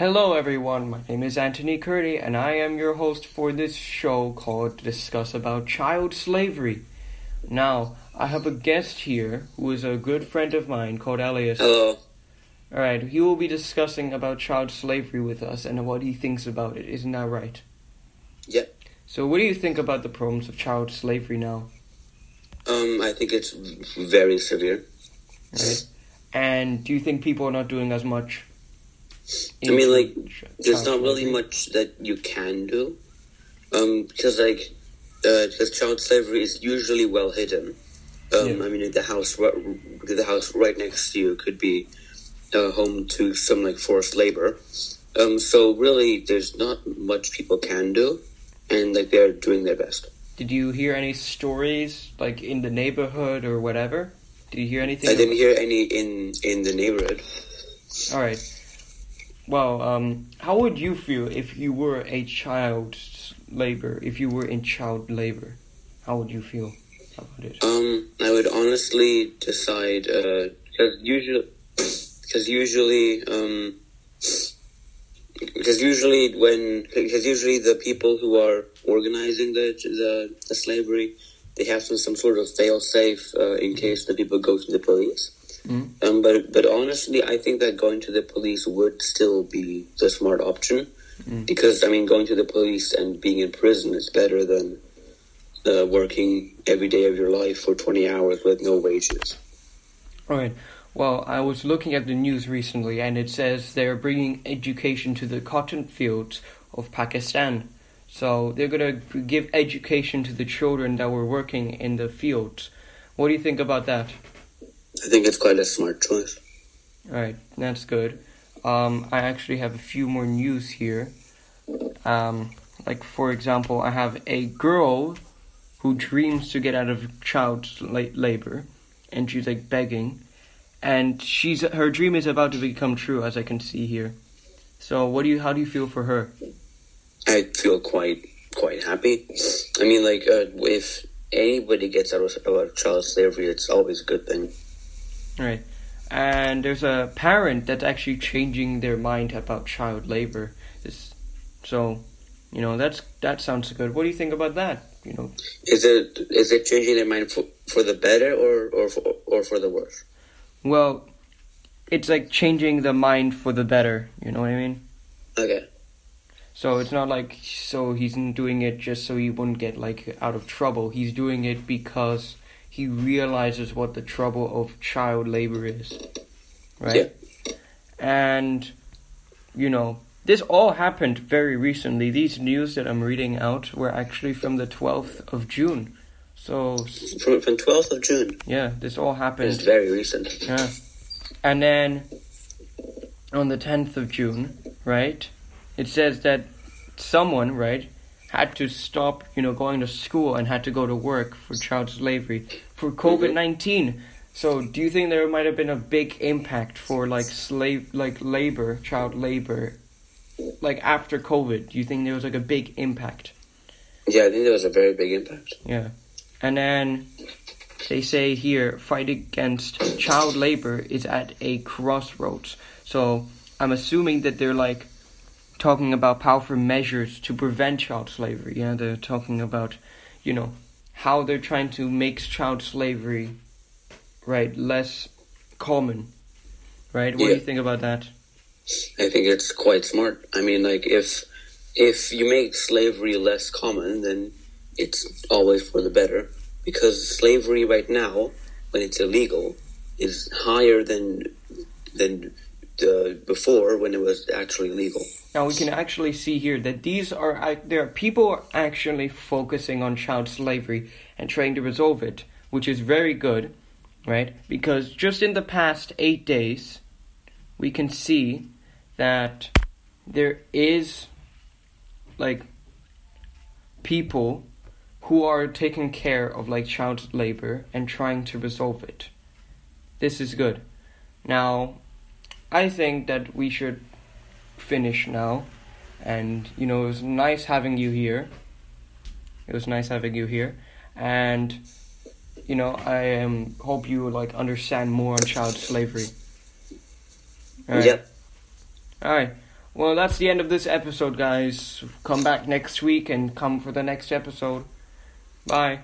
Hello, everyone. My name is Anthony Curdy, and I am your host for this show called Discuss About Child Slavery. Now, I have a guest here who is a good friend of mine called Elias. Hello. All right, he will be discussing about child slavery with us and what he thinks about it. Isn't that right? Yeah. So, what do you think about the problems of child slavery now? Um, I think it's very severe. Right? And do you think people are not doing as much? I mean, like, There's not really much that you can do. Um, because like, uh, because child slavery is usually well hidden. Um, Yeah. I mean, the house, the house right next to you could be uh, home to some like forced labor. Um, so really, there's not much people can do, and like they're doing their best. Did you hear any stories like in the neighborhood or whatever? Did you hear anything? I didn't hear any in in the neighborhood. All right. Well, um, how would you feel if you were a child labor? If you were in child labor, how would you feel about it? Um, I would honestly decide because usually, because usually, um, because usually when because usually the people who are organizing the the, the slavery, they have some, some sort of fail safe uh, in case the people go to the police. Mhm. Um, but but honestly, I think that going to the police would still be the smart option Mm. because I mean, going to the police and being in prison is better than uh, working every day of your life for 20 hours with no wages. Right. Well, I was looking at the news recently, and it says they're bringing education to the cotton fields of Pakistan. So they're gonna give education to the children that were working in the fields. What do you think about that? I think it's quite a smart choice. All right, that's good. Um, I actually have a few more news here. Um, like for example, I have a girl who dreams to get out of child labor, and she's like begging, and she's her dream is about to become true, as I can see here. So, what do you? How do you feel for her? I feel quite quite happy. I mean, like, uh, if anybody gets out of, out of child slavery, it's always a good thing. Right. And there's a parent that's actually changing their mind about child labor. This, so, you know, that's that sounds good. What do you think about that? You know, Is it is it changing their mind for, for the better or or for, or for the worse? well, it's like changing the mind for the better. You know what I mean? Okay. So it's not like so he's doing it just so he wouldn't get like out of trouble. He's doing it because he realizes what the trouble of child labor is. Right? Yeah. And you know, this all happened very recently. These news that I'm reading out were actually from the 12th of June. So From from 12th of June. yeah, this all happened. It's very recent. Yeah. And then on the 10th of June, right? It says that someone, right, had to stop, you know, going to school and had to go to work for child slavery for COVID 19. So, do you think there might have been a big impact for like slave, like labor, child labor, like after COVID? Do you think there was like a big impact? Yeah, I think there was a very big impact. Yeah. And then they say here fight against child labor is at a crossroads. So I'm assuming that they're like talking about powerful measures to prevent child slavery. Yeah, they're talking about, you know, how they're trying to make child slavery right less common. Right? What do you think about that? I think it's quite smart. I mean, like if if you make slavery less common, then it's always for the better. Because slavery right now, when it's illegal, is higher than than uh, before when it was actually legal. Now we can actually see here that these are there are people are actually focusing on child slavery and trying to resolve it, which is very good, right? Because just in the past eight days, we can see that there is like people who are taking care of like child labor and trying to resolve it. This is good. Now, I think that we should finish now. And, you know, it was nice having you here. It was nice having you here. And, you know, I um, hope you, like, understand more on child slavery. Alright. Yeah. Alright. Well, that's the end of this episode, guys. Come back next week and come for the next episode. Bye.